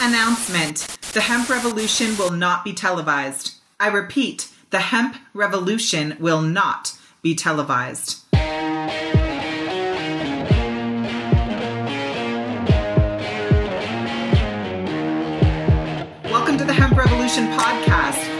announcement the hemp revolution will not be televised. I repeat, the hemp revolution will not be televised. Welcome to the Hemp Revolution podcast,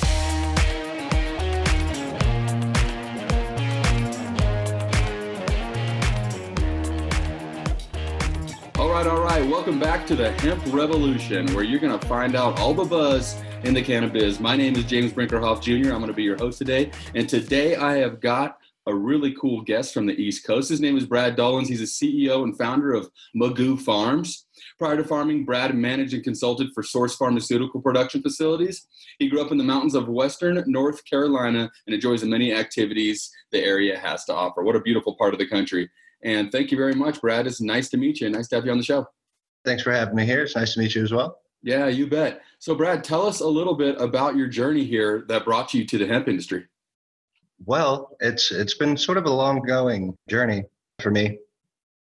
Welcome back to the Hemp Revolution, where you're going to find out all the buzz in the cannabis. My name is James Brinkerhoff Jr. I'm going to be your host today. And today I have got a really cool guest from the East Coast. His name is Brad Dollins. He's a CEO and founder of Magu Farms. Prior to farming, Brad managed and consulted for Source Pharmaceutical production facilities. He grew up in the mountains of Western North Carolina and enjoys the many activities the area has to offer. What a beautiful part of the country. And thank you very much, Brad. It's nice to meet you. Nice to have you on the show. Thanks for having me here. It's nice to meet you as well. Yeah, you bet. So, Brad, tell us a little bit about your journey here that brought you to the hemp industry. Well, it's it's been sort of a long going journey for me.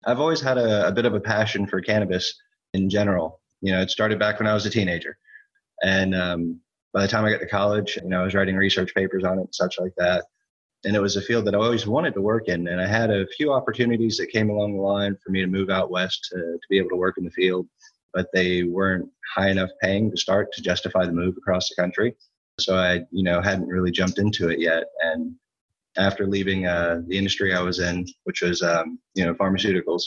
I've always had a, a bit of a passion for cannabis in general. You know, it started back when I was a teenager, and um, by the time I got to college, you know, I was writing research papers on it and such like that and it was a field that I always wanted to work in. And I had a few opportunities that came along the line for me to move out west to, to be able to work in the field, but they weren't high enough paying to start to justify the move across the country. So I, you know, hadn't really jumped into it yet. And after leaving uh, the industry I was in, which was, um, you know, pharmaceuticals,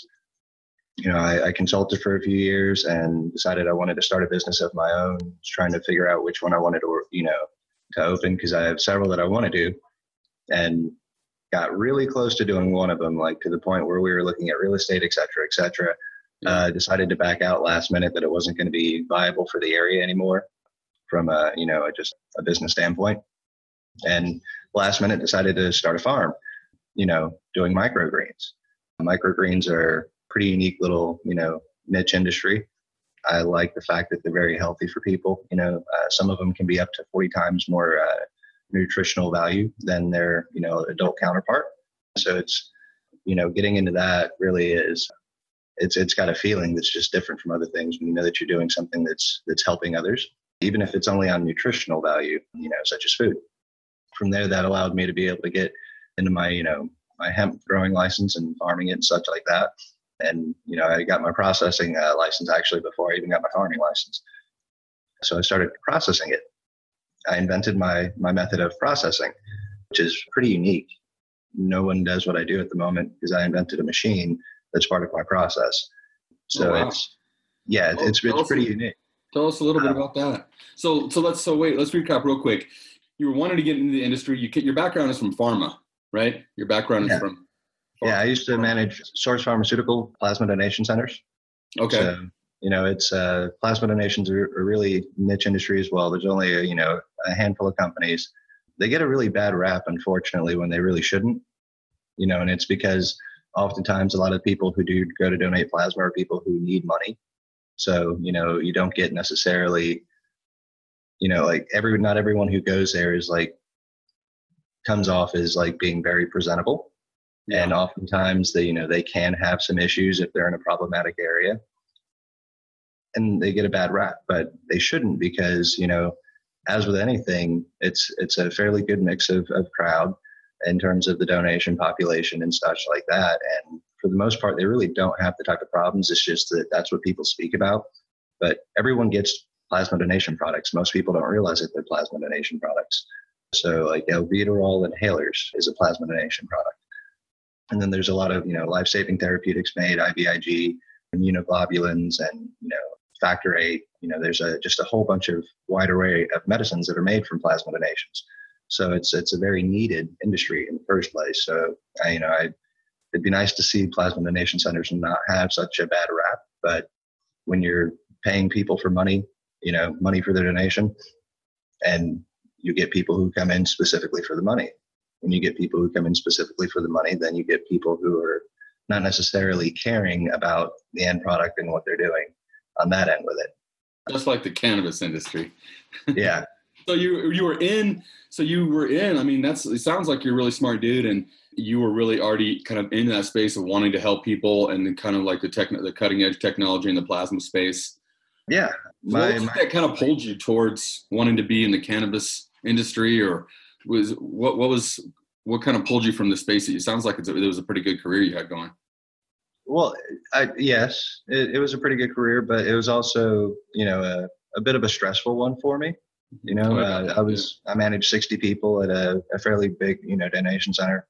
you know, I, I, consulted for a few years and decided I wanted to start a business of my own, trying to figure out which one I wanted to, you know, to open because I have several that I want to do and got really close to doing one of them, like to the point where we were looking at real estate, et cetera, et cetera. Uh, decided to back out last minute that it wasn't going to be viable for the area anymore from a, you know, just a business standpoint. And last minute decided to start a farm, you know, doing microgreens. Microgreens are pretty unique little, you know, niche industry. I like the fact that they're very healthy for people. You know, uh, some of them can be up to 40 times more uh, nutritional value than their you know adult counterpart. So it's you know getting into that really is it's it's got a feeling that's just different from other things when you know that you're doing something that's that's helping others, even if it's only on nutritional value, you know, such as food. From there, that allowed me to be able to get into my you know my hemp growing license and farming it and such like that. And you know, I got my processing uh, license actually before I even got my farming license. So I started processing it I invented my my method of processing, which is pretty unique. No one does what I do at the moment because I invented a machine that's part of my process. So oh, wow. it's yeah, well, it's it's pretty unique. Tell us a little bit uh, about that. So so let's so wait, let's recap real quick. You were wanting to get into the industry. You your background is from pharma, right? Your background yeah. is from. Pharma. Yeah, I used to manage Source Pharmaceutical plasma donation centers. Okay. So, you know, it's uh, plasma donations are a really niche industry as well. There's only a, you know a handful of companies. They get a really bad rap, unfortunately, when they really shouldn't. You know, and it's because oftentimes a lot of people who do go to donate plasma are people who need money. So you know, you don't get necessarily, you know, like every not everyone who goes there is like comes off as like being very presentable. Yeah. And oftentimes they, you know, they can have some issues if they're in a problematic area and they get a bad rap, but they shouldn't because you know, as with anything, it's it's a fairly good mix of, of crowd in terms of the donation population and such like that. And for the most part, they really don't have the type of problems. It's just that that's what people speak about. But everyone gets plasma donation products. Most people don't realize that they're plasma donation products. So like albuterol inhalers is a plasma donation product. And then there's a lot of, you know, life-saving therapeutics made, IVIG, immunoglobulins, and, you know, factor eight. You know, there's a just a whole bunch of wide array of medicines that are made from plasma donations. So it's it's a very needed industry in the first place. So I, you know, I, it'd be nice to see plasma donation centers not have such a bad rap. But when you're paying people for money, you know, money for their donation, and you get people who come in specifically for the money. When you get people who come in specifically for the money, then you get people who are not necessarily caring about the end product and what they're doing on that end with it. Just like the cannabis industry. Yeah. so you you were in. So you were in. I mean, that's. It sounds like you're a really smart dude, and you were really already kind of in that space of wanting to help people, and kind of like the tech, the cutting edge technology in the plasma space. Yeah. My, my, that kind of pulled you towards wanting to be in the cannabis industry, or was what what was what kind of pulled you from the space? It sounds like it was a pretty good career you had going. Well, I, yes, it, it, was a pretty good career, but it was also, you know, a, a bit of a stressful one for me. You know, oh, uh, I was I managed 60 people at a, a, fairly big, you know, donation center,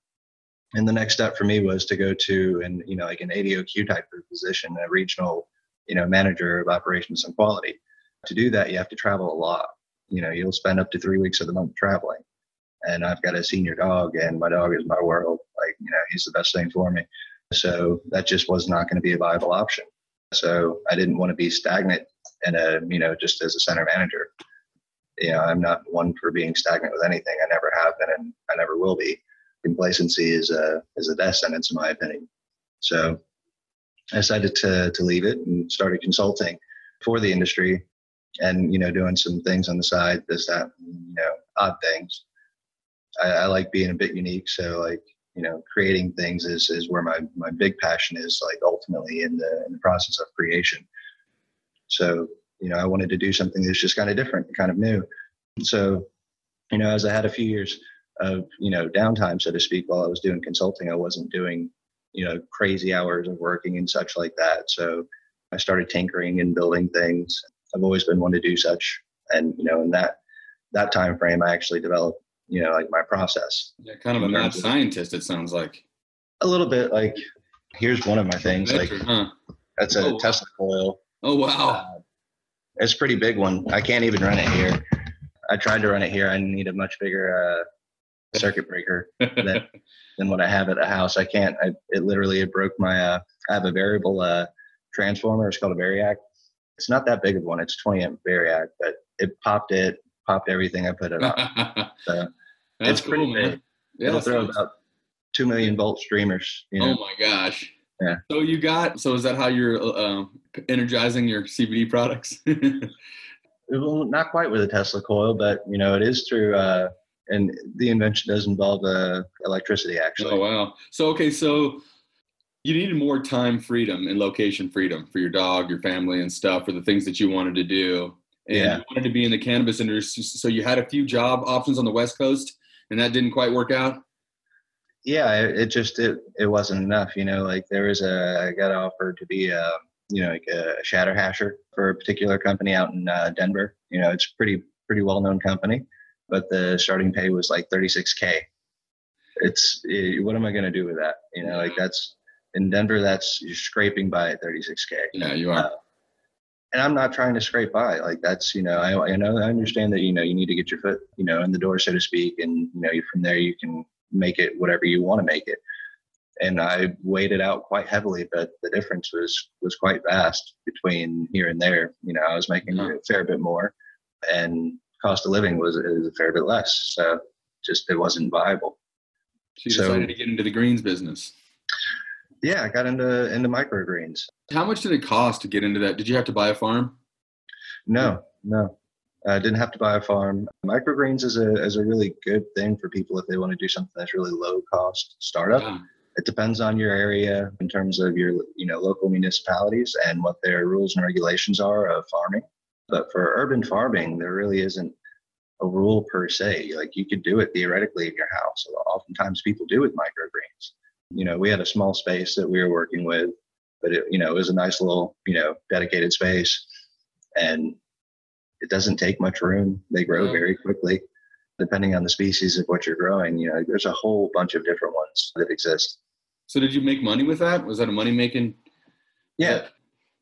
and the next step for me was to go to an, you know, like an ADOQ type of position, a regional, you know, manager of operations and quality. To do that, you have to travel a lot. You know, you'll spend up to three weeks of the month traveling, and I've got a senior dog, and my dog is my world. Like, you know, he's the best thing for me. So that just was not going to be a viable option. So I didn't want to be stagnant and a, you know, just as a center manager. You know, I'm not one for being stagnant with anything. I never have been and I never will be. Complacency is a is a death sentence in my opinion. So I decided to to leave it and started consulting for the industry and you know doing some things on the side this that you know odd things I, I, like being a bit unique so like you know creating things is is where my my big passion is like ultimately in the in the process of creation. So you know i wanted to do something that's just kind of different kind of new. So you know as i had a few years of you know downtime so to speak while i was doing consulting i wasn't doing you know crazy hours of working and such like that. So i started tinkering and building things. I've always been one to do such and you know in that that time frame i actually developed you know, like my process. Yeah, kind of a mad scientist. It sounds like a little bit. Like here's one of my things. like huh? that's a oh, Tesla coil. Oh wow, uh, it's a pretty big one. I can't even run it here. I tried to run it here. I need a much bigger uh, circuit breaker than, than what I have at the house. I can't. I, it literally it broke my. Uh, I have a variable uh, transformer. It's called a variac. It's not that big of one. It's 20 amp variac, but it popped it, popped everything I put it on. so that's it's pretty cool, big. Yeah, It'll throw about two million volt streamers. You know? Oh my gosh. Yeah. So you got. So is that how you're uh, energizing your CBD products? well, not quite with a Tesla coil, but you know it is through. Uh, and the invention does involve uh, electricity, actually. Oh wow. So okay, so you needed more time freedom and location freedom for your dog, your family, and stuff for the things that you wanted to do. And yeah. you wanted to be in the cannabis industry, so you had a few job options on the West Coast and that didn't quite work out? Yeah, it, it just it it wasn't enough. You know, like there was a I got offered to be a you know like a shatter hasher for a particular company out in uh, Denver. You know, it's pretty pretty well known company, but the starting pay was like 36k. It's it, what am I going to do with that? You know, like that's in Denver. That's you're scraping by at 36k. Yeah, you are. Uh, and I'm not trying to scrape by. Like that's, you know, I, I know, I understand that, you know, you need to get your foot, you know, in the door, so to speak. And, you know, from there you can make it whatever you want to make it. And I weighed it out quite heavily, but the difference was, was quite vast between here and there. You know, I was making uh-huh. a fair bit more and cost of living was, was a fair bit less. So just, it wasn't viable. So you decided so, to get into the greens business. Yeah, I got into into microgreens. How much did it cost to get into that? Did you have to buy a farm? No, no. I didn't have to buy a farm. Microgreens is a is a really good thing for people if they want to do something that's really low cost startup. Yeah. It depends on your area in terms of your you know local municipalities and what their rules and regulations are of farming. But for urban farming, there really isn't a rule per se. Like you could do it theoretically in your house. Oftentimes people do with microgreens you know, we had a small space that we were working with, but it, you know, it was a nice little, you know, dedicated space and it doesn't take much room. They grow yeah. very quickly depending on the species of what you're growing. You know, there's a whole bunch of different ones that exist. So did you make money with that? Was that a money making? Yeah.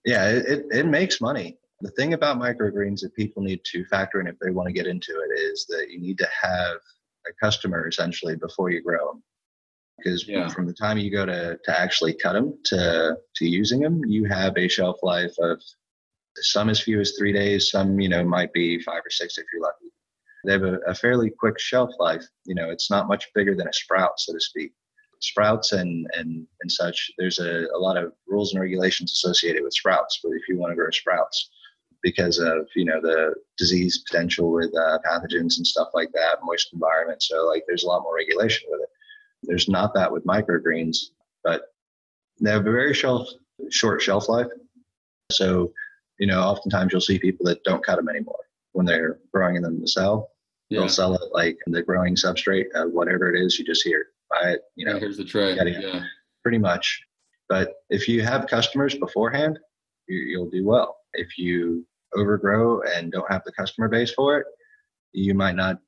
Yeah, it, it, it makes money. The thing about microgreens that people need to factor in if they want to get into it is that you need to have a customer essentially before you grow them because yeah. from the time you go to, to actually cut them to, to using them, you have a shelf life of some as few as three days, some, you know, might be five or six if you're lucky. They have a, a fairly quick shelf life. You know, it's not much bigger than a sprout, so to speak. Sprouts and and and such. There's a, a lot of rules and regulations associated with sprouts. But if you want to grow sprouts, because of you know the disease potential with uh, pathogens and stuff like that, moist environment. So like there's a lot more regulation with it. There's not that with microgreens, but they have a very shelf short shelf life. So you know, oftentimes you'll see people that don't cut them anymore when they're growing them to sell. Yeah. They'll sell it like the growing substrate, uh, whatever it is. You just hear buy it. You know, yeah, here's the tray. Yeah, pretty much. But if you have customers beforehand, you, you'll do well. If you overgrow and don't have the customer base for it, you might not.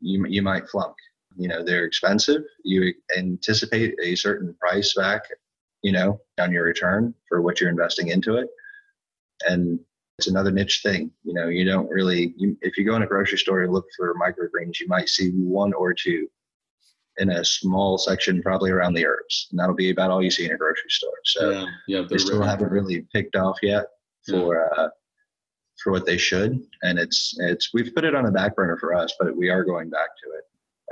You you might flunk. You know, they're expensive. You anticipate a certain price back. You know, on your return for what you're investing into it, and it's another niche thing. You know, you don't really, you, if you go in a grocery store and look for microgreens, you might see one or two in a small section, probably around the herbs. And that'll be about all you see in a grocery store. So yeah, yeah they still haven't really picked off yet for, yeah. uh, for what they should. And it's, it's, we've put it on the back burner for us, but we are going back to it.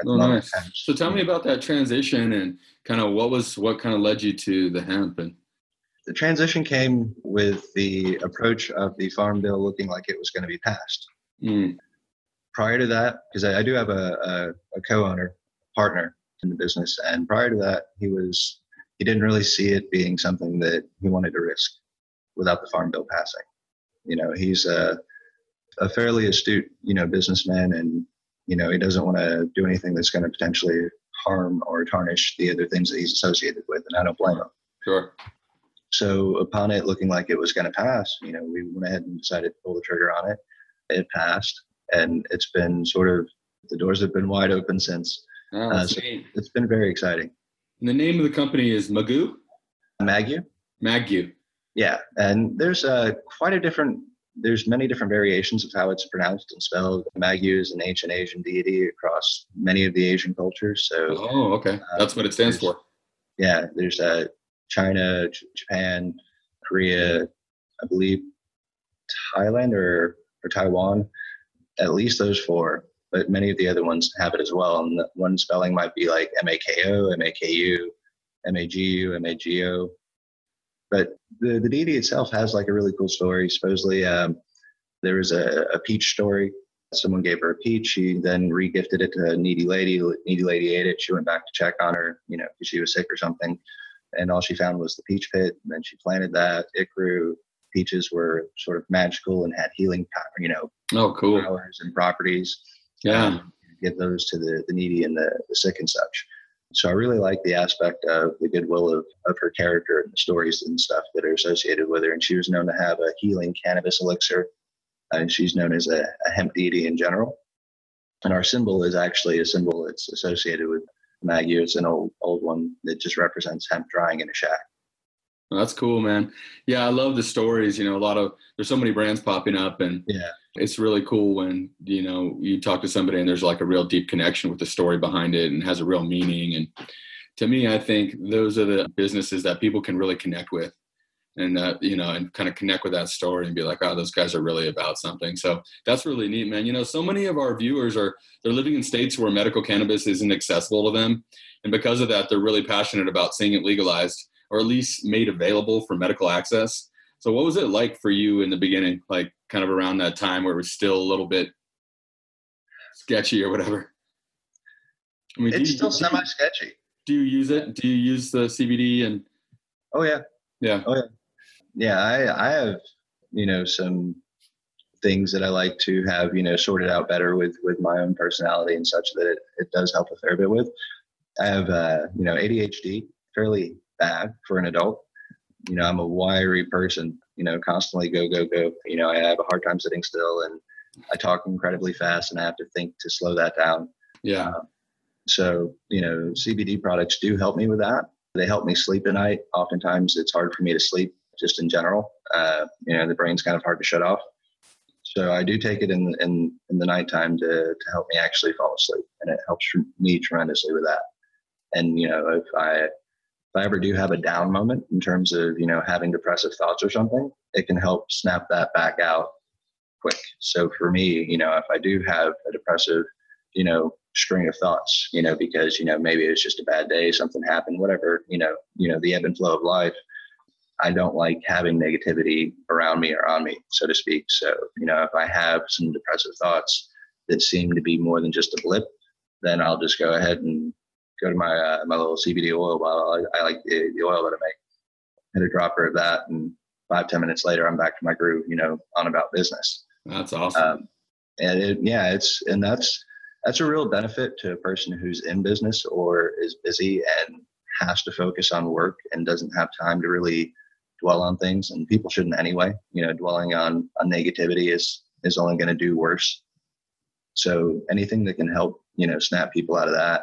Oh, nice. So tell me about that transition and kind of what was, what kind of led you to the hemp and the transition came with the approach of the farm bill looking like it was going to be passed. Mm. Prior to that, because I, I, do have a, a, a, co-owner partner in the business, and prior to that, he was he didn't really see it being something that he wanted to risk without the farm bill passing. You know, he's a a fairly astute you know businessman, and you know he doesn't want to do anything that's going to potentially harm or tarnish the other things that he's associated with, and I don't blame him. Sure. So upon it looking like it was going to pass, you know, we went ahead and decided to pull the trigger on it. It passed, and it's been sort of the doors have been wide open since. Oh, uh, so it's been very exciting. And the name of the company is Magoo. Magu. Magu. Yeah, and there's uh, quite a different. There's many different variations of how it's pronounced and spelled. Magu is an ancient Asian deity across many of the Asian cultures. So. Oh, okay. That's what it stands for. Yeah, there's uh, China, Japan, Korea, I believe Thailand or, or Taiwan, at least those four, but many of the other ones have it as well. And one spelling might be like M-A-K-O, M-A-K-U, M-A-G-U, M-A-G-O. But the, the deity itself has like a really cool story. Supposedly um, there was a, a peach story. Someone gave her a peach. She then regifted it to a needy lady. Needy lady ate it. She went back to check on her, you know, because she was sick or something and all she found was the peach pit. And then she planted that. It grew. Peaches were sort of magical and had healing power, you know, oh, cool powers and properties. Yeah, um, give those to the, the needy and the, the sick and such. So I really like the aspect of the goodwill of, of her character and the stories and stuff that are associated with her. And she was known to have a healing cannabis elixir. Uh, and she's known as a, a hemp deity in general. And our symbol is actually a symbol that's associated with Magu. It's an old old one that just represents hemp drying in a shack. That's cool, man. Yeah, I love the stories. You know, a lot of there's so many brands popping up, and yeah, it's really cool when you know you talk to somebody and there's like a real deep connection with the story behind it and has a real meaning. And to me, I think those are the businesses that people can really connect with and that you know and kind of connect with that story and be like oh those guys are really about something so that's really neat man you know so many of our viewers are they're living in states where medical cannabis isn't accessible to them and because of that they're really passionate about seeing it legalized or at least made available for medical access so what was it like for you in the beginning like kind of around that time where it was still a little bit sketchy or whatever I mean, it's still semi sketchy. Do you use it? Do you use the CBD and? Oh yeah. Yeah. Oh yeah yeah, I, I have, you know, some things that I like to have, you know, sorted out better with, with my own personality and such that it, it does help a fair bit with. I have, uh, you know, ADHD, fairly bad for an adult. You know, I'm a wiry person, you know, constantly go, go, go. You know, I have a hard time sitting still and I talk incredibly fast and I have to think to slow that down. Yeah. Uh, so, you know, CBD products do help me with that. They help me sleep at night. Oftentimes it's hard for me to sleep just in general. Uh, you know, the brain's kind of hard to shut off. So I do take it in in in the nighttime to to help me actually fall asleep, and it helps me tremendously with that. And you know, if I if I ever do have a down moment in terms of you know having depressive thoughts or something, it can help snap that back out quick. So for me, you know, if I do have a depressive, you know, string of thoughts, you know, because, you know, maybe it's just a bad day, something happened, whatever, you know, you know, the ebb and flow of life. I don't like having negativity around me or on me, so to speak. So, you know, if I have some depressive thoughts that seem to be more than just a blip, then I'll just go ahead and go to my uh, my little CBD oil bottle. I, I like the, the oil that I make. Hit a dropper of that, and five ten minutes later, I'm back to my groove. You know, on about business. That's awesome. Um, and it, yeah, it's and that's that's a real benefit to a person who's in business or is busy and has to focus on work and doesn't have time to really dwell on things. And people shouldn't anyway. You know, dwelling on on negativity is is only going to do worse. So anything that can help, you know, snap people out of that,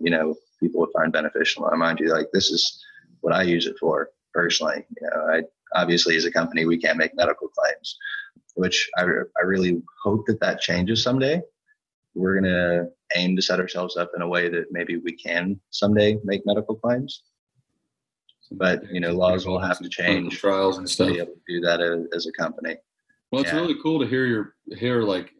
you know, people would find beneficial. I mind you, like this is what I use it for personally. You know, I obviously as a company we can't make medical claims, which I I really hope that that changes someday. We're gonna aim to set ourselves up in a way that maybe we can someday make medical claims. But you know, laws will have to change. Trials and stuff. To be able to do that as, as a company. Well, it's yeah. really cool to hear your hear like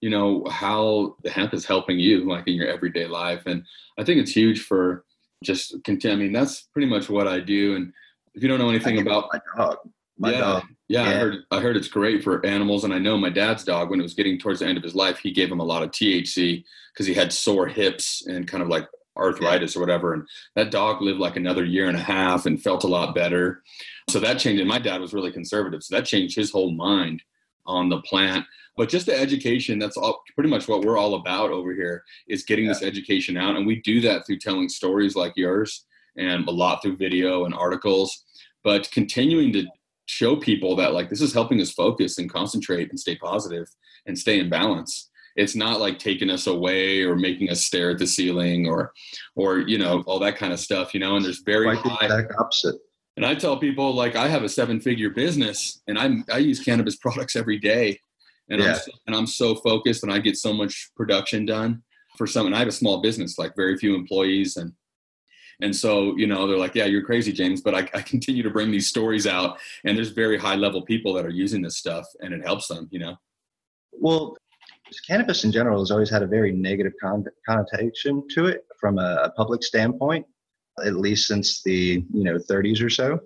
you know how the hemp is helping you like in your everyday life. And i think it's huge for just i mean that's pretty much what i do. And if you don't know anything about my dog my yeah, dog. yeah, yeah, I heard I heard it's great for animals, and I know my dad's dog when it was getting towards the end of his life, he gave him a lot of THC because he had sore hips and kind of like arthritis yeah. or whatever, and that dog lived like another year and a half and felt a lot better. So that changed. And my dad was really conservative, so that changed his whole mind on the plant. But just the education that's all, pretty much what we're all about over here is getting yeah. this education out. And we do that through telling stories like yours and a lot through video and articles. But continuing to show people that like this is helping us focus and concentrate and stay positive and stay in balance. It's not like taking us away or making us stare at the ceiling or or you know all that kind of stuff you know and there's very like high the opposite and I tell people like I have a seven figure business and I'm, I use cannabis products every day and yeah. I'm so, and I'm so focused and I get so much production done for some. And I have a small business, like very few employees, and and so you know they're like, yeah, you're crazy, James, but I, I continue to bring these stories out, and there's very high level people that are using this stuff, and it helps them, you know. Well, cannabis in general has always had a very negative con- connotation to it from a, a public standpoint, at least since the you know 30s or so.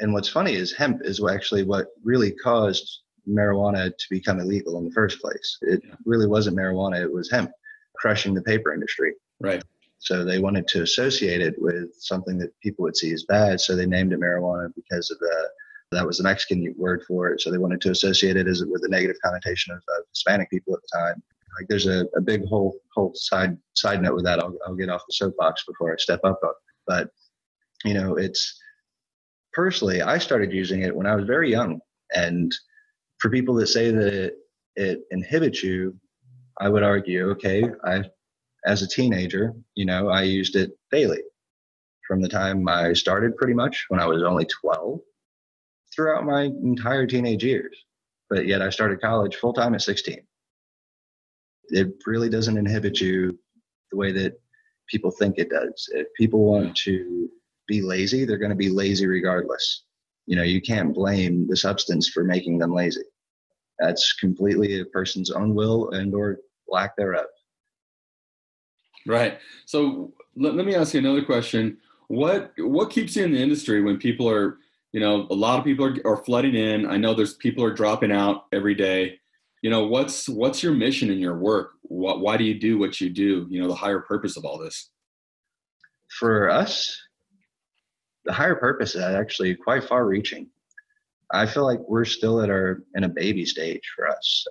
And what's funny is hemp is actually what really caused marijuana to become illegal in the first place. It really wasn't marijuana, it was hemp crushing the paper industry. Right. So they wanted to associate it with something that people would see as bad. So they named it marijuana because of the that was the Mexican word for it. So they wanted to associate it as with the negative connotation of, of Hispanic people at the time. Like there's a, a big whole whole side side note with that. I'll, I'll get off the soapbox before I step up. But you know, it's personally I started using it when I was very young, and for people that say that it, it inhibits you, I would argue, okay, I, as a teenager, you know, I used it daily from the time I started pretty much when I was only 12 throughout my entire teenage years. But yet I started college full time at 16. It really doesn't inhibit you the way that people think it does. If people want to be lazy, they're going to be lazy regardless. You know you can't blame the substance for making them lazy. That's completely a person's own will and or lack thereof. Right. So let, let me ask you another question. What what keeps you in the industry when people are you know a lot of people are, are flooding in? I know there's people are dropping out every day. You know what's what's your mission in your work what, why do you do what you do you know the higher purpose of all this for us the higher purpose is actually quite far reaching. I feel like we're still at our in a baby stage for us.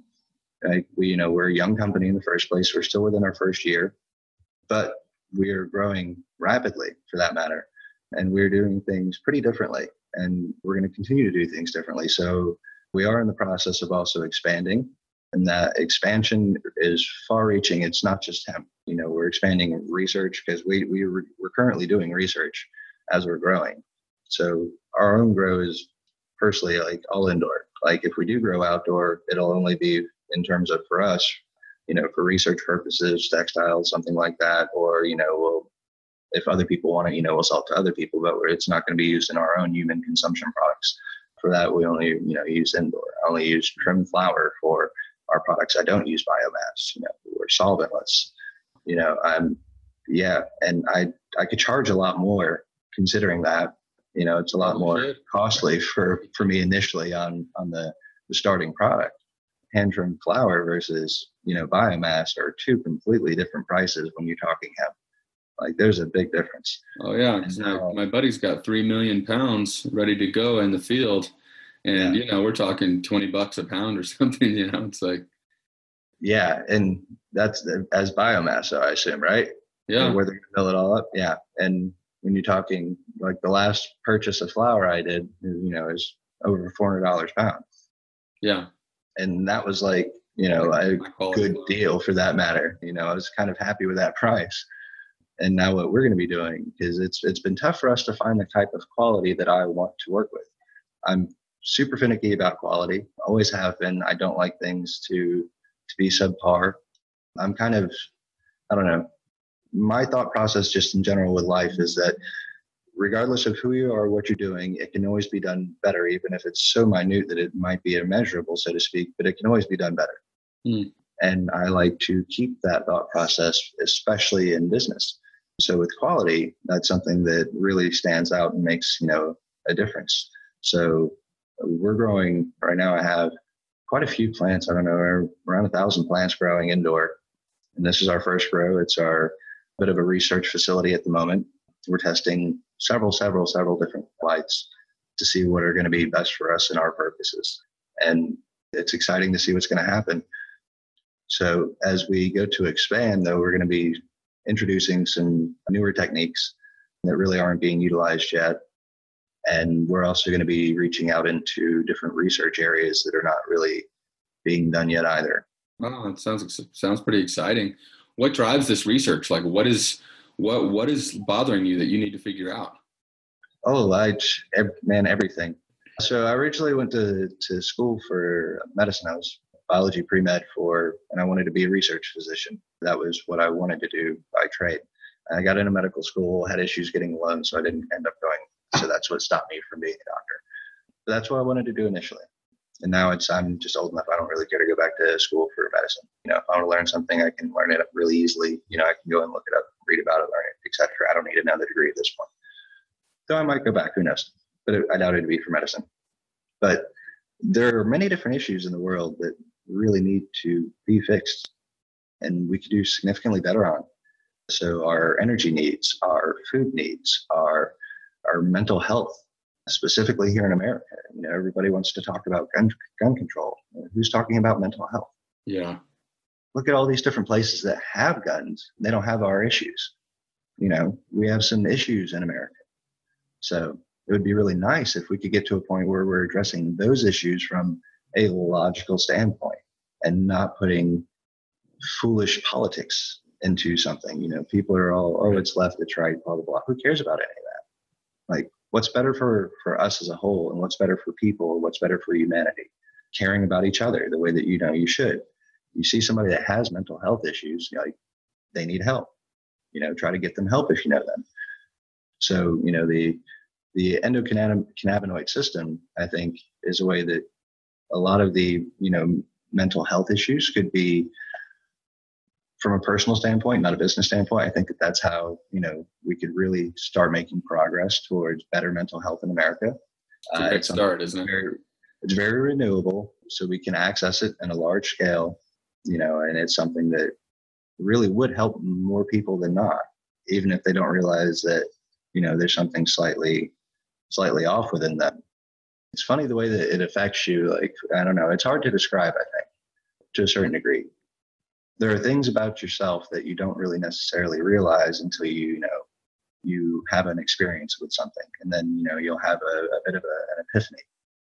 Like we, you know, we're a young company in the first place. We're still within our first year, but we are growing rapidly for that matter. And we're doing things pretty differently. And we're going to continue to do things differently. So we are in the process of also expanding. And that expansion is far reaching. It's not just hemp. You know, we're expanding research because we, we, we're currently doing research as we're growing. So our own grow is personally like all indoor. Like if we do grow outdoor, it'll only be in terms of for us, you know, for research purposes, textiles, something like that, or you know, we'll if other people want it, you know, we'll sell it to other people, but it's not going to be used in our own human consumption products. For that, we only you know use indoor. I only use trim flower for our products. I don't use biomass. You know, we're solventless. You know, I'm yeah, and I I could charge a lot more considering that. You know, it's a lot Oh, more costly for for me initially on on the the starting product. Hand trimmed flower versus you know biomass are two completely different prices when you're talking hemp. Like there's a big difference. Oh yeah, 'cause my, my buddy's got three million pounds ready to go in the field, and Yeah. you know we're talking twenty bucks a pound or something. You know, it's like Yeah, and that's as biomass, I assume, right? yeah, Where gonna fill it all up. Yeah, and when you're talking like the last purchase of flower I did, you know, is over four hundred dollars a pound, yeah, and that was like you know a good deal for that matter. You know, I was kind of happy with that price. And now what we're going to be doing is it's it's been tough for us to find the type of quality that I want to work with. I'm super finicky about quality. Always have been. I don't like things to to be subpar. I'm kind of I don't know. My thought process just in general with life is that regardless of who you are what you're doing, it can always be done better, even if it's so minute that it might be immeasurable, so to speak, but it can always be done better. Hmm. And I like to keep that thought process, especially in business. So with quality, that's something that really stands out and makes, you know, a difference. So we're growing right now. I have quite a few plants. I don't know, around a thousand plants growing indoor. And this is our first grow. It's our bit of a research facility at the moment. We're testing several, several, several different lights to see what are going to be best for us and our purposes. And it's exciting to see what's going to happen. So as we go to expand, though, we're going to be introducing some newer techniques that really aren't being utilized yet. And we're also going to be reaching out into different research areas that are not really being done yet either. Oh, that sounds sounds pretty exciting. What drives this research? Like, what is what what is bothering you that you need to figure out? Oh, I man, everything. So I originally went to, to school for medicine. I was biology pre med for, and I wanted to be a research physician. That was what I wanted to do by trade. I got into medical school, had issues getting loans, so I didn't end up going. So that's what stopped me from being a doctor. But that's what I wanted to do initially. And now it's I'm just old enough. I don't really care to go back to school for medicine. You know, if I want to learn something, I can learn it up really easily. You know, I can go and look it up, read about it, learn it, etc. I don't need another degree at this point. Though I might go back, who knows? But it, I doubt it'd be for medicine. But there are many different issues in the world that really need to be fixed, and we could do significantly better on. So our energy needs, our food needs, our our mental health, specifically here in America. You know, everybody wants to talk about gun gun control. Who's talking about mental health? Yeah, Look at all these different places that have guns. They don't have our issues. You know, we have some issues in America. So it would be really nice if we could get to a point where we're addressing those issues from a logical standpoint and not putting foolish politics into something. You know, people are all, oh, it's left, it's right, blah, blah, blah. Who cares about any of that? Like, what's better for, for us as a whole and what's better for people, what's better for humanity? Caring about each other the way that you know you should. You see somebody that has mental health issues, like they need help. You know, try to get them help if you know them. So, you know, the the endocannabinoid system, I think, is a way that a lot of the, you know, mental health issues could be from a personal standpoint, not a business standpoint. I think that that's how, you know, we could really start making progress towards better mental health in America. it's a Uh, great it's something start, isn't it? very it's very renewable so we can access it in a large scale you know and it's something that really would help more people than not even if they don't realize that you know there's something slightly slightly off within them it's funny the way that it affects you like i don't know it's hard to describe i think to a certain degree there are things about yourself that you don't really necessarily realize until you, you know you have an experience with something. And then you know you'll have a, a bit of a, an epiphany.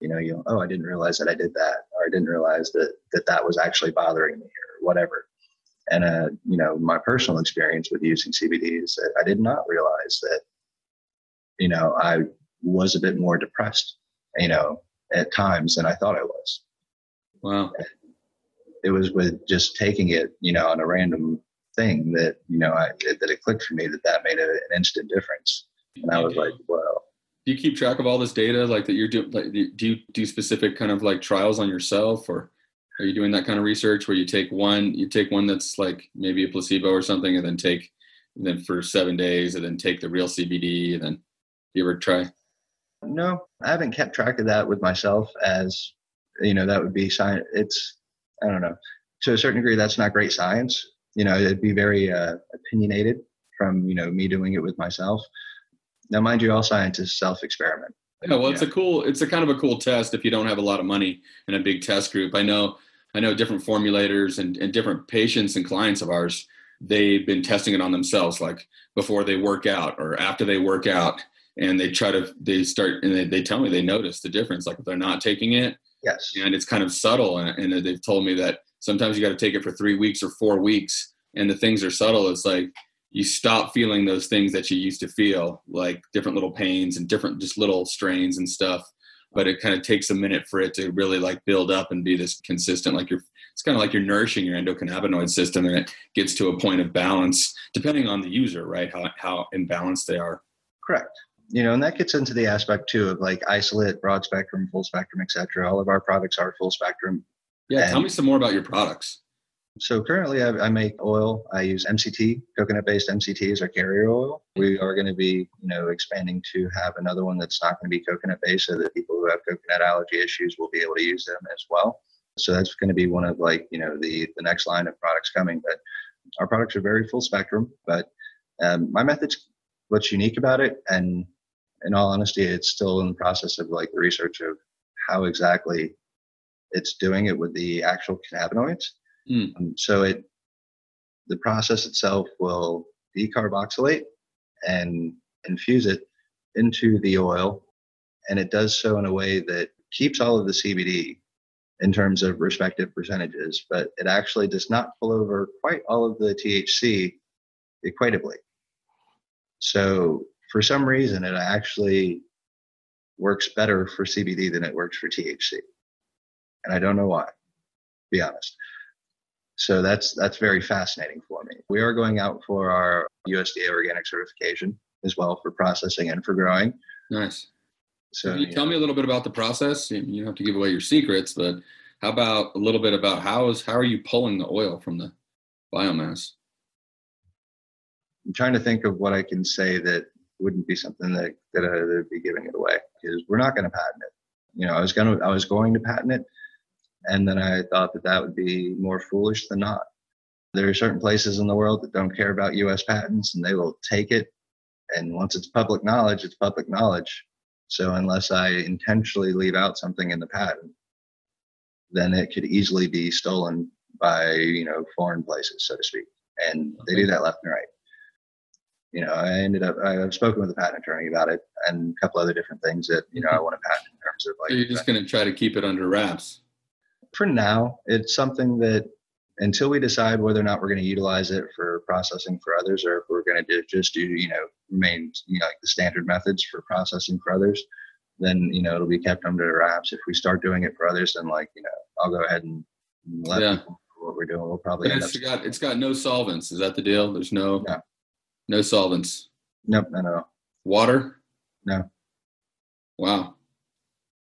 You know you'll oh i didn't realize that i did that or i didn't realize that that that was actually bothering me or whatever. And uh you know my personal experience with using cbd is that i did not realize that you know i was a bit more depressed you know at times than i thought i was. Wow. It was with just taking it you know on a random thing that you know I, that it clicked for me that that made a, an instant difference and i was like well Do you keep track of all this data, like that you're doing? Like, do you do specific kind of like trials on yourself, or are you doing that kind of research where you take one, you take one that's like maybe a placebo or something, and then take, and then for seven days, and then take the real CBD, and then you ever try? No, I haven't kept track of that with myself as you know, that would be science. It's, I don't know, to a certain degree, that's not great science. You know, it'd be very uh, opinionated from, you know, me doing it with myself. Now, mind you, all science is self experiment. Yeah, well, it's yeah. a cool, it's a kind of a cool test if you don't have a lot of money in a big test group. I know, I know different formulators and, and different patients and clients of ours, they've been testing it on themselves, like before they work out or after they work out and they try to they start and they, they tell me they notice the difference like if they're not taking it yes. And it's kind of subtle and, and they've told me that sometimes you got to take it for three weeks or four weeks and the things are subtle. It's like you stop feeling those things that you used to feel like different little pains and different just little strains and stuff but it kind of takes a minute for it to really like build up and be this consistent like you're it's kind of like you're nourishing your endocannabinoid system and it gets to a point of balance depending on the user right how, how imbalanced they are. Correct you know, and that gets into the aspect too of like isolate, broad spectrum, full spectrum, etc. All of our products are full spectrum. Yeah, and tell me some more about your products. So currently, I, I make oil. I use MCT, coconut-based MCT as our carrier oil. We are going to be, you know, expanding to have another one that's not going to be coconut-based, so that people who have coconut allergy issues will be able to use them as well. So that's going to be one of like, you know, the the next line of products coming. But our products are very full spectrum. But um, my method's what's unique about it, and in all honesty, it's still in the process of like the research of how exactly it's doing it with the actual cannabinoids. Mm. Um, so it, the process itself will decarboxylate and infuse it into the oil, and it does so in a way that keeps all of the CBD in terms of respective percentages, but it actually does not pull over quite all of the THC equitably. So for some reason, it actually works better for CBD than it works for THC. And I don't know why, to be honest. So that's that's very fascinating for me. We are going out for our USDA organic certification as well for processing and for growing. Nice. So Can you tell me a little bit about the process. You don't have to give away your secrets, but how about a little bit about how is how are you pulling the oil from the biomass? I'm trying to think of what I can say that wouldn't be something that that I'd be giving it away because we're not going to patent it. You know, I was going to I was going to patent it, and then I thought that that would be more foolish than not. There are certain places in the world that don't care about U.S. patents, and they will take it. And once it's public knowledge, it's public knowledge. So unless I intentionally leave out something in the patent, then it could easily be stolen by you know foreign places, so to speak. And they do that left and right you know, I ended up I've spoken with a patent attorney about it and a couple other different things that you know I mm-hmm. want to patent in terms of like. So you're just going to try to keep it under wraps. For now, it's something that until we decide whether or not we're going to utilize it for processing for others, or if we're going to just do you know remain you know like the standard methods for processing for others, then you know it'll be kept under wraps. If we start doing it for others, then like you know I'll go ahead and let yeah. people what we're doing. We'll probably. It's got it's got no solvents. Is that the deal? There's no. No. No solvents. Nope, no, no. Water? No. Wow.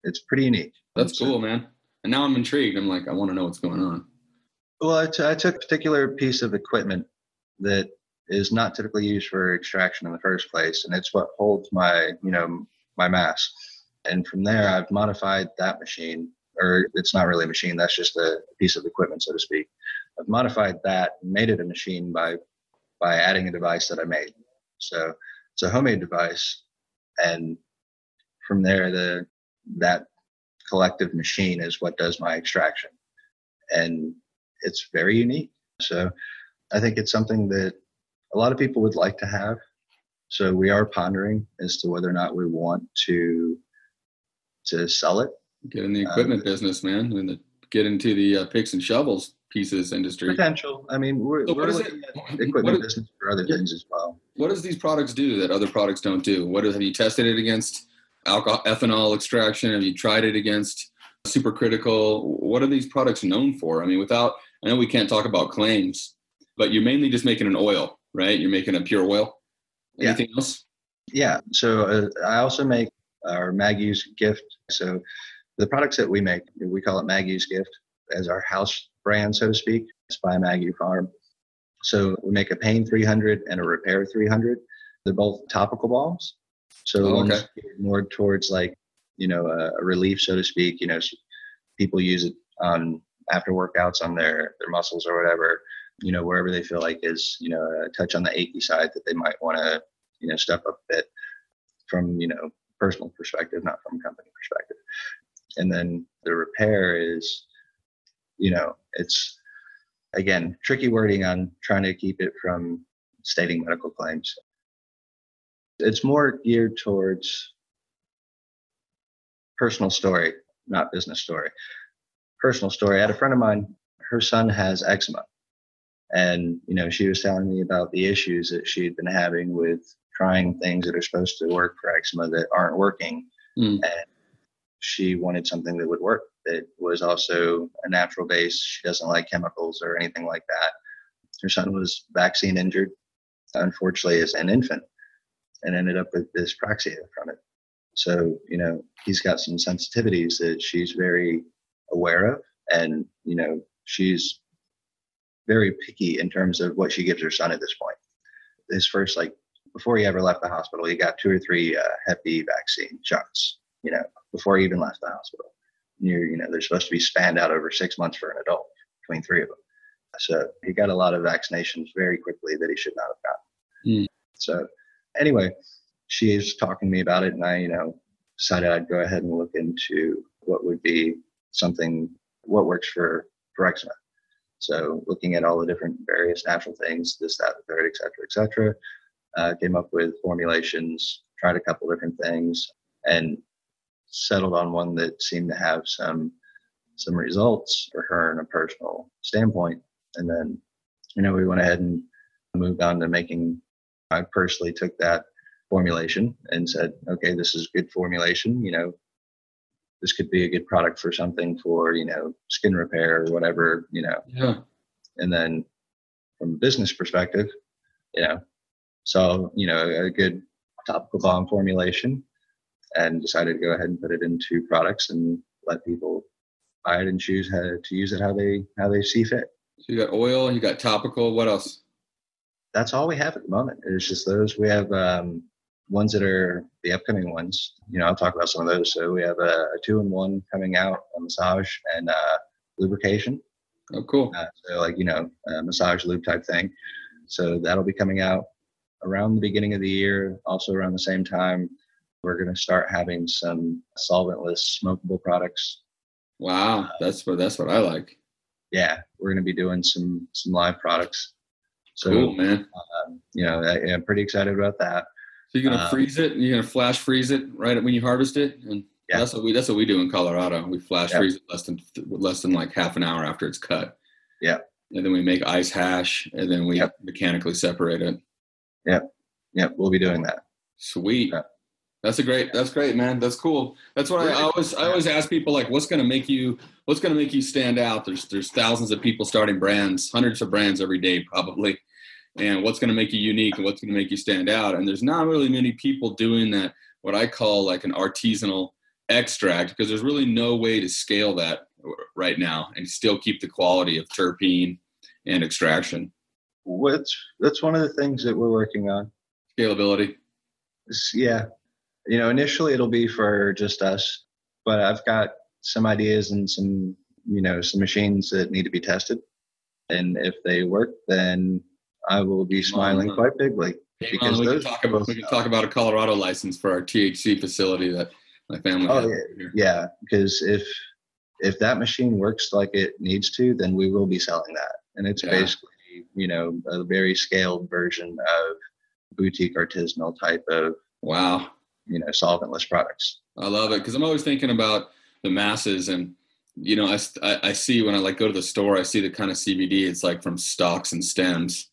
It's pretty unique. That's cool, man. And now I'm intrigued. I'm like, I want to know what's going on. Well, I, t- I took a particular piece of equipment that is not typically used for extraction in the first place, and it's what holds my, you know, my mass. And from there, I've modified that machine, or it's not really a machine. That's just a piece of equipment, so to speak. I've modified that, made it a machine by by adding a device that I made. So it's a homemade device, and from there, the that collective machine is what does my extraction, and it's very unique. So I think it's something that a lot of people would like to have. So we are pondering as to whether or not we want to to sell it. Get in the equipment uh, business, man, the, get into the uh, picks and shovels pieces industry. Potential. I mean, we're, so we're looking at equipment what, business for other things as well. What does these products do that other products don't do? What is, have you tested it against alcohol, ethanol extraction? Have you tried it against supercritical? What are these products known for? I mean, without, I know we can't talk about claims, but you're mainly just making an oil, right? You're making a pure oil. Anything yeah. else? Yeah. So uh, I also make our Maggie's gift. So the products that we make, we call it Maggie's gift as our house brand, so to speak. It's by Magu Farm. So we make a pain 300 and a repair 300. They're both topical balms. So Oh, okay. more towards like, you know, a, a relief, so to speak. You know, people use it on after workouts on their, their muscles or whatever, you know, wherever they feel like is, you know, a touch on the achy side that they might want to, you know, step up a bit from, you know, personal perspective, not from company perspective. And then the repair is, you know, it's again tricky wording on trying to keep it from stating medical claims. It's more geared towards personal story, not business story. Personal story. I had a friend of mine, her son has eczema. And, you know, she was telling me about the issues that she had been having with trying things that are supposed to work for eczema that aren't working. Mm. And she wanted something that would work that was also a natural base. She doesn't like chemicals or anything like that. Her son was vaccine injured, unfortunately, as an infant, and ended up with dyspraxia from it. So, you know, he's got some sensitivities that she's very aware of. And, you know, she's very picky in terms of what she gives her son at this point. His first, like, before he ever left the hospital, he got two or three uh, Hep B vaccine shots, you know, before he even left the hospital. You're, you know, they're supposed to be spanned out over six months for an adult between three of them. So he got a lot of vaccinations very quickly that he should not have gotten. Hmm. So anyway, she is talking to me about it, and I, you know, decided I'd go ahead and look into what would be something what works for for eczema. So looking at all the different various natural things, this, that, the third, et cetera, et cetera, uh, came up with formulations, tried a couple different things, and settled on one that seemed to have some some results for her in a personal standpoint. And then, you know, we went ahead and moved on to making. I personally took that formulation and said, okay, this is good formulation. You know, this could be a good product for something for you know skin repair or whatever. You know, Yeah. and then from a business perspective, you know, so you know a good topical balm formulation, and decided to go ahead and put it into products and let people buy it and choose how to use it how they how they see fit. So you got oil, you got topical. What else? That's all we have at the moment. It's just those. We have um, ones that are the upcoming ones. You know, I'll talk about some of those. So we have a, a two-in-one coming out, a massage and uh, lubrication. Oh, cool. Uh, so like you know, a massage lube type thing. So that'll be coming out around the beginning of the year. Also around the same time, we're going to start having some solventless smokable products. Wow, that's what that's what I like. Yeah, we're going to be doing some some live products. So cool, man. um, you know, I, I'm pretty excited about that. So you're gonna um, freeze it. You're gonna flash freeze it right when you harvest it, and Yeah. that's what we that's what we do in Colorado. We flash Yeah. freeze it less than less than like half an hour after it's cut. Yeah. And then we make ice hash, and then we Yep. mechanically separate it. Yep. Yep. we'll be doing that. Sweet. That's a great. That's great, man. That's cool. That's what I, I always. I always ask people like, what's going to make you? What's going to make you stand out? There's there's thousands of people starting brands, hundreds of brands every day probably, and what's going to make you unique and what's going to make you stand out? And there's not really many people doing that. What I call like an artisanal extract because there's really no way to scale that right now and still keep the quality of terpene and extraction What's that's one of the things that we're working on. scalability. Yeah, you know, initially it'll be for just us, but I've got some ideas and some you know some machines that need to be tested, and if they work, then I will be smiling quite bigly. Because we, can talk about, we can talk about a Colorado license for our THC facility that my family Oh, has yeah. Yeah, because if if that machine works like it needs to, then we will be selling that, and it's Yeah. basically you know a very scaled version of boutique artisanal type of Wow. You know solventless products. I love it because I'm always thinking about the masses and you know I, I see when I like go to the store I see the kind of CBD it's like from stalks and stems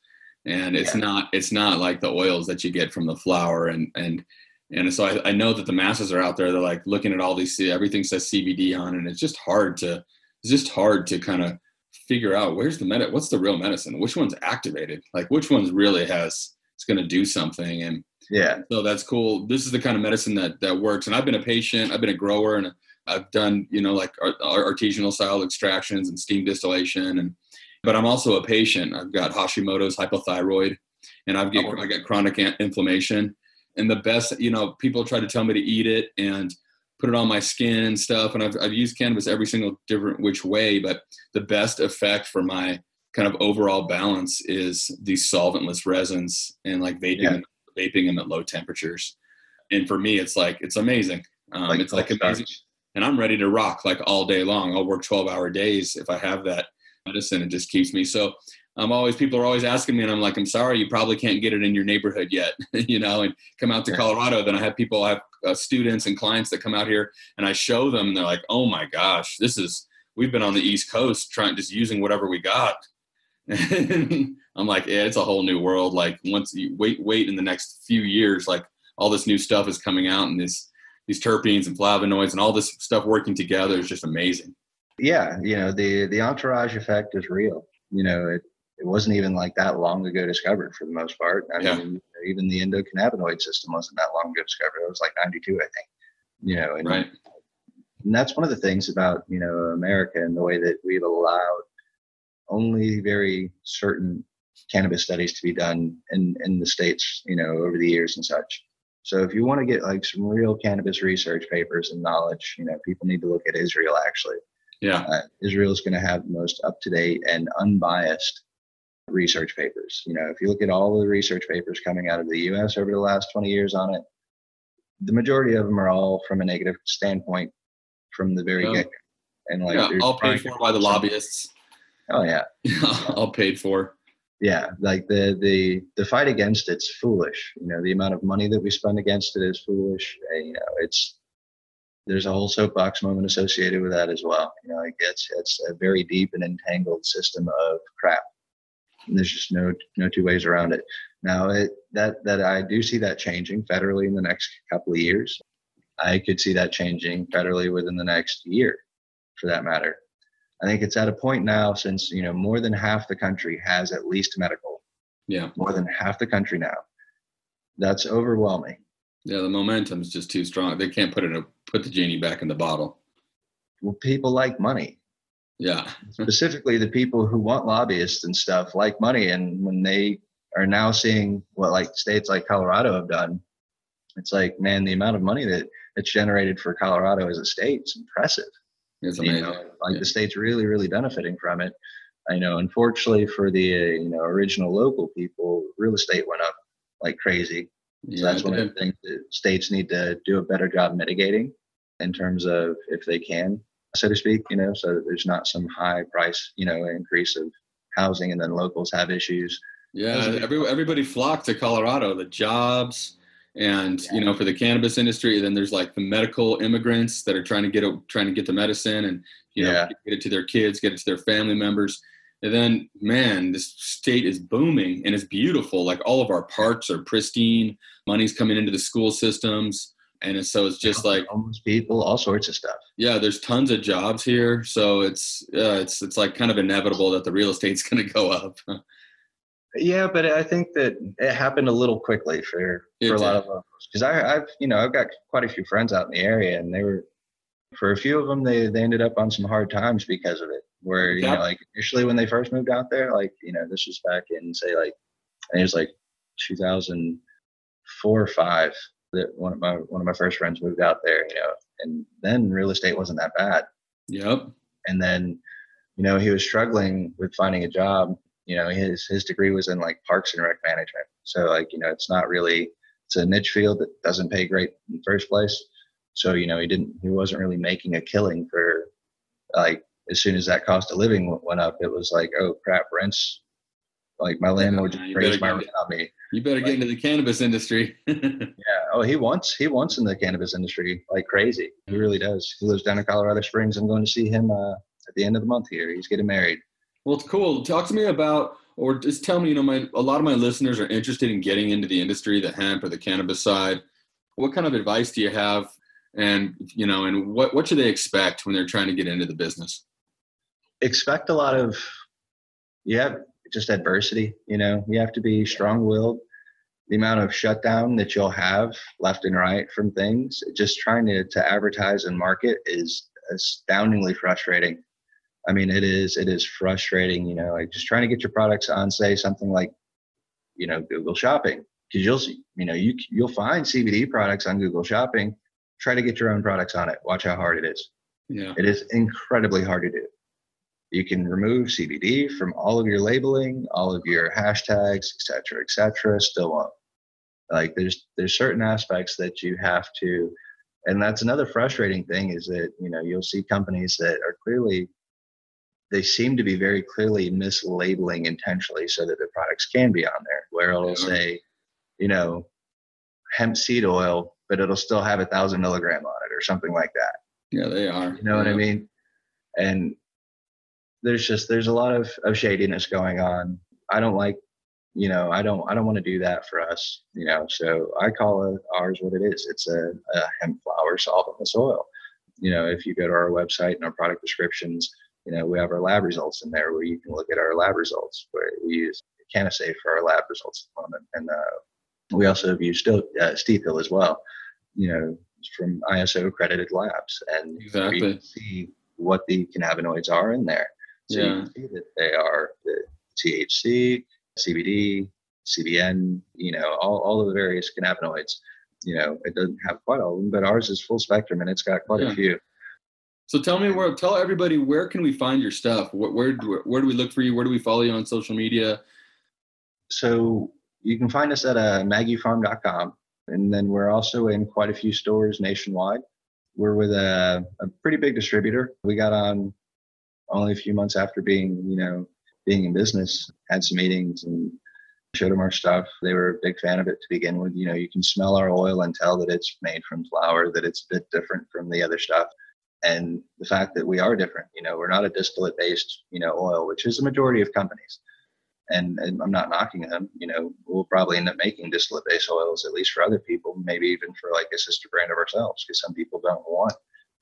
and it's Yeah. not it's not like the oils that you get from the flower and and and so I, I know that the masses are out there they're like looking at all these everything says CBD on and it's just hard to it's just hard to kind of figure out where's the med what's the real medicine which one's activated like which one's really has it's going to do something and Yeah. So that's cool. This is the kind of medicine that that works. And I've been a patient. I've been a grower, and I've done you know like artisanal style extractions and steam distillation. And but I'm also a patient. I've got Hashimoto's hypothyroid, and I've get oh. I got chronic inflammation. And the best, you know, people try to tell me to eat it and put it on my skin and stuff. And I've, I've used cannabis every single different which way, but the best effect for my kind of overall balance is these solventless resins and like vaping, yeah. Vaping them at low temperatures. And for me, it's like, it's amazing. Um, like it's like amazing. And I'm ready to rock like all day long. I'll work 12 hour days if I have that medicine. It just keeps me. So I'm always, people are always asking me and I'm like, I'm sorry, you probably can't get it in your neighborhood yet, you know, and come out to Colorado. Then I have people, I have uh, students and clients that come out here and I show them and they're like, oh my gosh, this is, we've been on the East Coast trying, just using whatever we got I'm like, yeah, it's a whole new world. Like once you wait, wait in the next few years, like all this new stuff is coming out and this, these terpenes and flavonoids and all this stuff working together is just amazing. Yeah. You know, the, the entourage effect is real. You know, it, it wasn't even like that long ago discovered for the most part. I yeah. mean, even the endocannabinoid system wasn't that long ago discovered. It was like 92, I think, you know, and, right. and that's one of the things about, you know, America and the way that we've allowed only very certain cannabis studies to be done in, in the states, you know, over the years and such. So if you want to get like some real cannabis research papers and knowledge, you know, people need to look at Israel actually. Yeah. Uh, Israel is going to have the most up to date and unbiased research papers. You know, if you look at all the research papers coming out of the US over the last 20 years on it, the majority of them are all from a negative standpoint from the very get And like, yeah, all paid for by the lobbyists. Oh yeah, all paid for. Yeah, like the the the fight against it's foolish. You know, the amount of money that we spend against it is foolish. And, you know, it's there's a whole soapbox moment associated with that as well. You know, it gets it's a very deep and entangled system of crap. And there's just no no two ways around it. Now, it, that that I do see that changing federally in the next couple of years. I could see that changing federally within the next year, for that matter. I think it's at a point now since you know more than half the country has at least medical. Yeah. More than half the country now. That's overwhelming. Yeah, the momentum is just too strong. They can't put it put the genie back in the bottle. Well, people like money. Yeah. Specifically, the people who want lobbyists and stuff like money, and when they are now seeing what like states like Colorado have done, it's like, man, the amount of money that it's generated for Colorado as a state is impressive. It's amazing. You know, like yeah. the state's really, really benefiting from it. I know, unfortunately, for the uh, you know original local people, real estate went up like crazy. So yeah, that's one of the things that states need to do a better job mitigating in terms of if they can, so to speak. You know, so that there's not some high price, you know, increase of housing, and then locals have issues. Yeah, every, everybody flocked to Colorado. The jobs, and you know for the cannabis industry then there's like the medical immigrants that are trying to get it trying to get the medicine and you know yeah. get it to their kids get it to their family members. And then man this state is booming and it's beautiful. Like all of our parks are pristine. Money's coming into the school systems. And it's, so it's just like homeless people all sorts of stuff. Yeah there's tons of jobs here. So it's uh, it's it's like kind of inevitable that the real estate's going to go up Yeah, but I think that it happened a little quickly for it for a lot of us because I, I've you know I've got quite a few friends out in the area, and they were for a few of them they they ended up on some hard times because of it. Where you know like initially when they first moved out there, like you know this was back in say like it was like 2004 or five that one of my one of my first friends moved out there, you know, and then real estate wasn't that bad. Yep. And then you know he was struggling with finding a job you know his his degree was in like parks and rec management. So like you know it's not really it's a niche field that doesn't pay great in the first place. So you know he didn't he wasn't really making a killing for like as soon as that cost of living went up it was like oh crap rents like my landlord just raised my rent on me. you better get into the cannabis industry. Yeah oh he wants he wants in the cannabis industry like crazy. He really does. He lives down in colorado springs. I'm going to see him uh, at the end of the month here. He's getting married well, it's cool. Talk to me about, or just tell me, you know, my a lot of my listeners are interested in getting into the industry, the hemp or the cannabis side. What kind of advice do you have, and you know, and what what should they expect when they're trying to get into the business? Expect a lot of, yeah, just adversity. You know, you have to be strong-willed. the amount of shutdown that you'll have left and right from things, just trying to, to advertise and market is astoundingly frustrating. I mean, it is it is frustrating, you know, like just trying to get your products on, say something like, you know, Google Shopping, because you'll see, you know, you you'll find CBD products on Google Shopping. Try to get your own products on it. Watch how hard it is. Yeah, it is incredibly hard to do. You can remove CBD from all of your labeling, all of your hashtags, et cetera, et cetera. Still won't. Like there's there's certain aspects that you have to, and that's another frustrating thing is that you know you'll see companies that are clearly they seem to be very clearly mislabeling intentionally so that the products can be on there where it'll say you know hemp seed oil but it'll still have a thousand milligram on it or something like that. Yeah they are. You know yeah. what i mean? And there's just there's a lot of, of shadiness going on. I don't like you know i don't i don't want to do that for us you know so i call it ours what it is. It's a, a hemp flower solventless oil you know if you go to our website and our product descriptions you know we have our lab results in there where you can look at our lab results where we use CannaSafe for our lab results at the moment and uh, we also have used still uh, Steep Hill as well you know from iso accredited labs and exactly see what the cannabinoids are in there so yeah. you can see that they are the thc CBD, CBN, you know, all, all of the various cannabinoids. You know, it doesn't have quite all of them, but ours is full spectrum and it's got quite yeah. a few. So tell me where, tell everybody where can we find your stuff? Where, where, where do we look for you? Where do we follow you on social media? So you can find us at uh, magufarm.com. And then we're also in quite a few stores nationwide. We're with a, a pretty big distributor. We got on only a few months after being, you know, being in business, had some meetings and showed them our stuff. They were a big fan of it to begin with. You know, you can smell our oil and tell that it's made from flower, that it's a bit different from the other stuff. And the fact that we are different, you know, we're not a distillate based, you know, oil, which is the majority of companies. And, and I'm not knocking them, you know, we'll probably end up making distillate based oils, at least for other people, maybe even for like a sister brand of ourselves, because some people don't want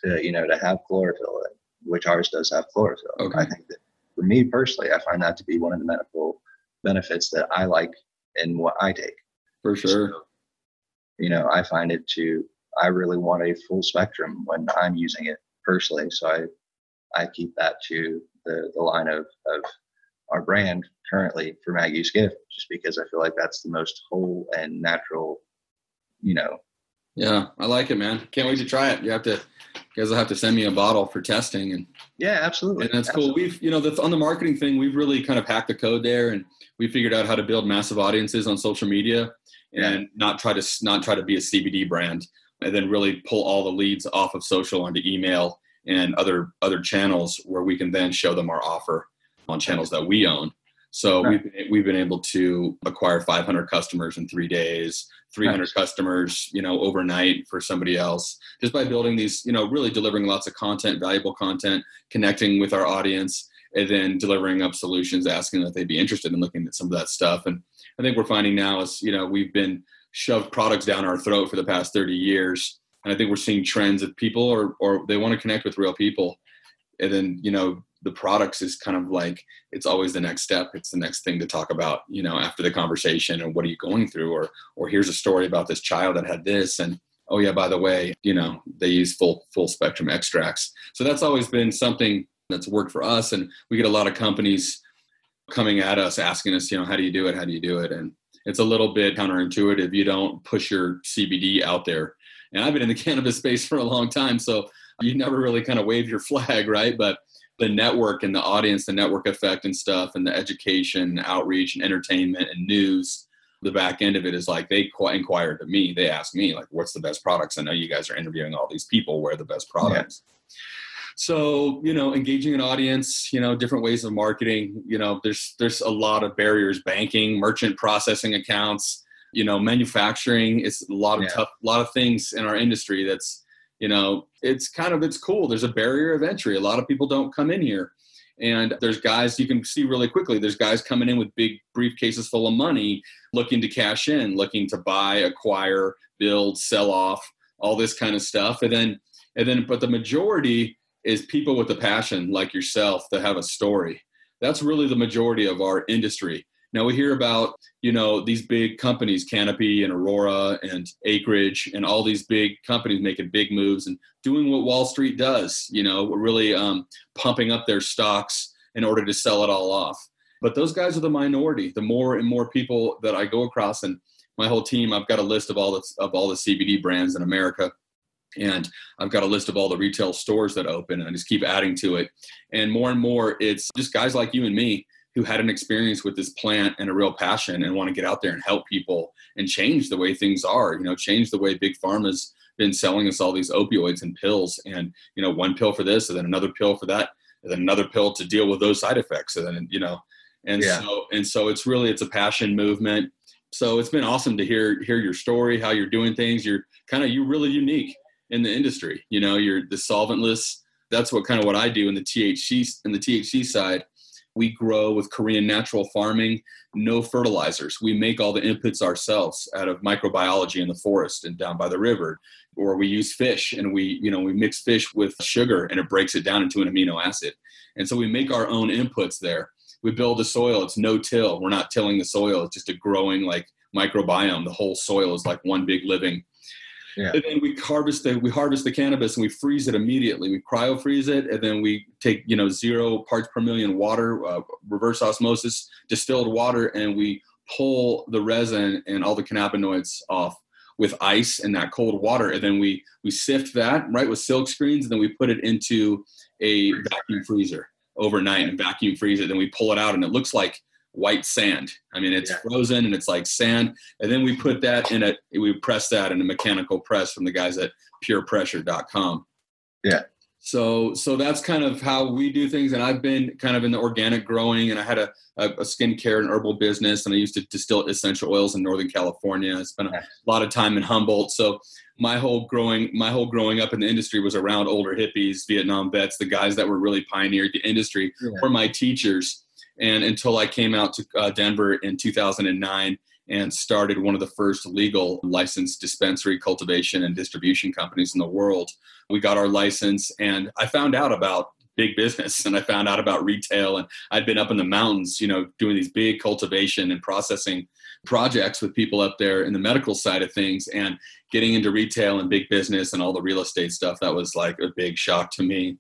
to, you know, to have chlorophyll, which ours does have chlorophyll. Okay. I think that for me personally, I find that to be one of the medical benefits that I like in what I take. For sure. So, you know, I find it to, I really want a full spectrum when I'm using it personally. So I, I keep that to the, the line of, of our brand currently for Maggie's Gift, just because I feel like that's the most whole and natural, you know. Yeah, I like it, man. Can't wait to try it. You have to you guys will have to send me a bottle for testing and yeah absolutely and that's absolutely. cool we've you know the, on the marketing thing we've really kind of hacked the code there and we figured out how to build massive audiences on social media and yeah. not try to not try to be a cbd brand and then really pull all the leads off of social onto email and other other channels where we can then show them our offer on channels that we own so right. we've, we've been able to acquire 500 customers in three days 300 nice. customers, you know, overnight for somebody else just by building these, you know, really delivering lots of content, valuable content, connecting with our audience, and then delivering up solutions, asking that they be interested in looking at some of that stuff. And I think we're finding now is, you know, we've been shoved products down our throat for the past 30 years. And I think we're seeing trends of people or, or they want to connect with real people. And then, you know, the products is kind of like it's always the next step. It's the next thing to talk about you know after the conversation and what are you going through? Or or here's a story about this child that had this and oh yeah by the way you know they use full full spectrum extracts. So that's always been something that's worked for us. And we get a lot of companies coming at us asking us you know how do you do it? How do you do it? And it's a little bit counterintuitive you don't push your cbd out there and i've been in the cannabis space for a long time so you never really kind of wave your flag right but the network and the audience, the network effect and stuff, and the education, outreach, and entertainment and news. The back end of it is like they inquired to me. They asked me like, "What's the best products?" I know you guys are interviewing all these people. Where are the best products? Yeah. So you know, engaging an audience, you know, different ways of marketing. You know, there's there's a lot of barriers. Banking, merchant processing accounts. You know, manufacturing. It's a lot of yeah. tough, a lot of things in our industry that's you know it's kind of it's cool there's a barrier of entry a lot of people don't come in here and there's guys you can see really quickly there's guys coming in with big briefcases full of money looking to cash in looking to buy acquire build sell off all this kind of stuff and then and then but the majority is people with a passion like yourself that have a story that's really the majority of our industry Now we hear about, you know, these big companies, Canopy and Aurora and Acreage and all these big companies making big moves and doing what Wall Street does, you know, really um, pumping up their stocks in order to sell it all off. But those guys are the minority. The more and more people that I go across and my whole team, I've got a list of all the, of all the CBD brands in America and I've got a list of all the retail stores that open and I just keep adding to it. And more and more, it's just guys like you and me who had an experience with this plant and a real passion and want to get out there and help people and change the way things are, you know, change the way big pharma's been selling us all these opioids and pills and, you know, one pill for this and then another pill for that and then another pill to deal with those side effects. And then, you know, and yeah. so, and so it's really, it's a passion movement. So it's been awesome to hear, hear your story, how you're doing things. You're kind of, you're really unique in the industry. You know, you're the solventless. That's what kind of what I do in the THC in the THC side. We grow with Korean natural farming, no fertilizers. We make all the inputs ourselves out of microbiology in the forest and down by the river. Or we use fish and we, you know, we mix fish with sugar and it breaks it down into an amino acid. And so we make our own inputs there. We build the soil. It's no till. We're not tilling the soil. It's just a growing like microbiome. The whole soil is like one big living yeah. And then we harvest the we harvest the cannabis and we freeze it immediately. We cryo freeze it, and then we take you know zero parts per million water, uh, reverse osmosis, distilled water, and we pull the resin and all the cannabinoids off with ice and that cold water, and then we we sift that right with silk screens, and then we put it into a vacuum freezer overnight and vacuum freeze it. Then we pull it out, and it looks like white sand. I mean, it's yeah. frozen and it's like sand. And then we put that in a, we press that in a mechanical press from the guys at purepressure.com. Yeah. So, so that's kind of how we do things. And I've been kind of in the organic growing and I had a, a, a skincare and herbal business and I used to distill essential oils in Northern California. I spent a lot of time in Humboldt. So my whole growing, my whole growing up in the industry was around older hippies, Vietnam vets, the guys that were really pioneered the industry yeah. were my teachers and until I came out to uh, Denver in 2009 and started one of the first legal licensed dispensary cultivation and distribution companies in the world. We got our license, and I found out about big business and I found out about retail. And I'd been up in the mountains, you know, doing these big cultivation and processing projects with people up there in the medical side of things and getting into retail and big business and all the real estate stuff. That was like a big shock to me.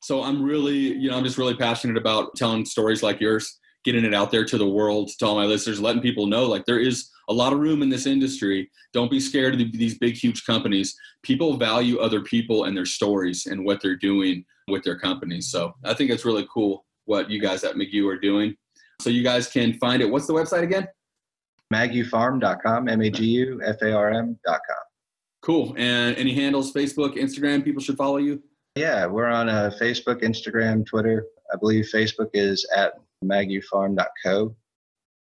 So I'm really, you know, I'm just really passionate about telling stories like yours, getting it out there to the world, to all my listeners, letting people know like there is a lot of room in this industry. Don't be scared of these big, huge companies. People value other people and their stories and what they're doing with their companies. So I think it's really cool what you guys at Magu are doing. So you guys can find it. What's the website again? MaguFarm.com, M-A-G-U-F-A-R-M.com. Cool. And any handles, Facebook, Instagram, people should follow you? Yeah, we're on uh, Facebook, Instagram, Twitter. I believe Facebook is at magufarm.co.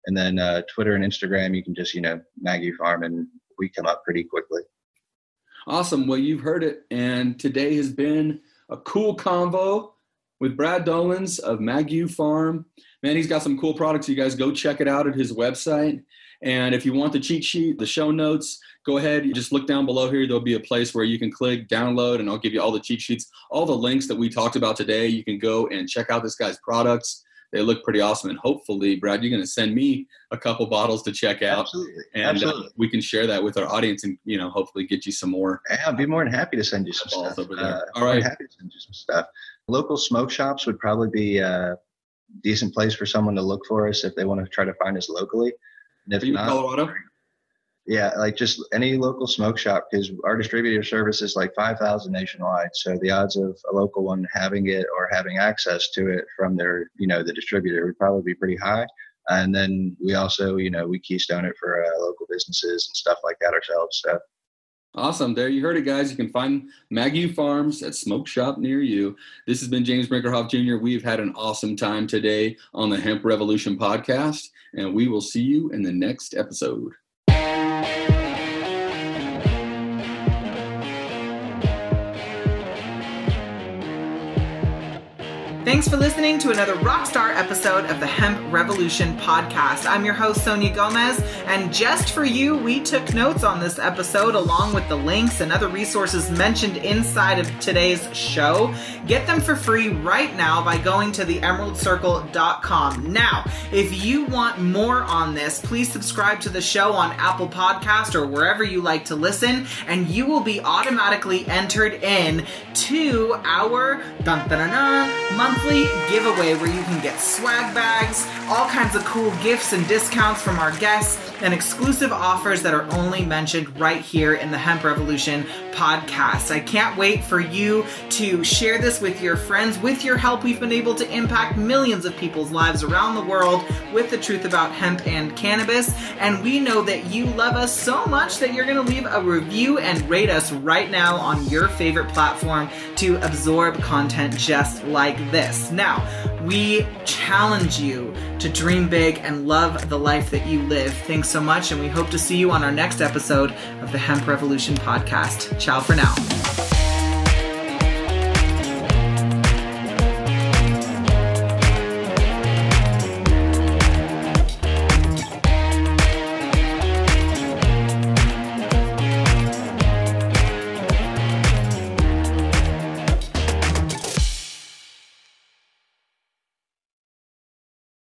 And then uh, Twitter and Instagram, you can just, you know, Magu Farm and we come up pretty quickly. Awesome. Well, you've heard it. And today has been a cool convo with Brad Dollins of Magu Farm. Man, he's got some cool products. You guys go check it out at his website. And if you want the cheat sheet, the show notes, go ahead. You just look down below here. There'll be a place where you can click download, and I'll give you all the cheat sheets, all the links that we talked about today. You can go and check out this guy's products. They look pretty awesome. And hopefully, Brad, you're going to send me a couple bottles to check out. Absolutely. And Absolutely. Uh, we can share that with our audience and, you know, hopefully get you some more. Yeah, I'd be more than happy to send you some stuff. Over there. Uh, all right. Happy to send you some stuff. Local smoke shops would probably be a decent place for someone to look for us if they want to try to find us locally. And if Are you not, Colorado? Yeah, like just any local smoke shop because our distributor service is like 5,000 nationwide. So the odds of a local one having it or having access to it from their, you know, the distributor would probably be pretty high. And then we also, you know, we keystone it for uh, local businesses and stuff like that ourselves. So. Awesome. There you heard it, guys. You can find Magu Farms at Smoke Shop near you. This has been James Brinkerhoff Jr. We've had an awesome time today on the Hemp Revolution podcast, and we will see you in the next episode thank you Thanks for listening to another Rockstar episode of the Hemp Revolution podcast. I'm your host, Sonia Gomez, and just for you, we took notes on this episode along with the links and other resources mentioned inside of today's show. Get them for free right now by going to theemeraldcircle.com. Now, if you want more on this, please subscribe to the show on Apple Podcast or wherever you like to listen, and you will be automatically entered in to our dun, dun, dun, monthly giveaway where you can get swag bags, all kinds of cool gifts and discounts from our guests, and exclusive offers that are only mentioned right here in the Hemp Revolution podcast. I can't wait for you to share this with your friends. With your help, we've been able to impact millions of people's lives around the world with the truth about hemp and cannabis. And we know that you love us so much that you're going to leave a review and rate us right now on your favorite platform to absorb content just like this. Now, we challenge you to dream big and love the life that you live. Thanks so much, and we hope to see you on our next episode of the Hemp Revolution podcast. Ciao for now.